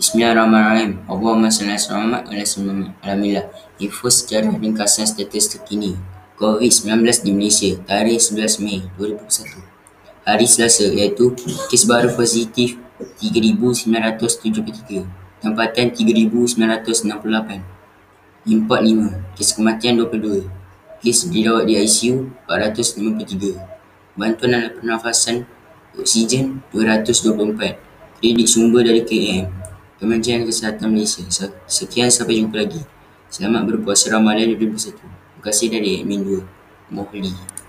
Bismillahirrahmanirrahim. Allahumma salli ala Muhammad wa ala Muhammad. Alhamdulillah. Info sejarah ringkasan status terkini. COVID-19 di Malaysia, tarikh 11 Mei 2021. Hari Selasa iaitu kes baru positif 3,973. Tempatan 3,968. Import 5. Kes kematian 22. Kes dirawat di ICU 453. Bantuan alat pernafasan oksigen 224. Kredit sumber dari KM. Kementerian Kesihatan Malaysia. Sekian sampai jumpa lagi. Selamat berpuasa Ramadan 2021. Terima kasih dari admin 2. Mohli.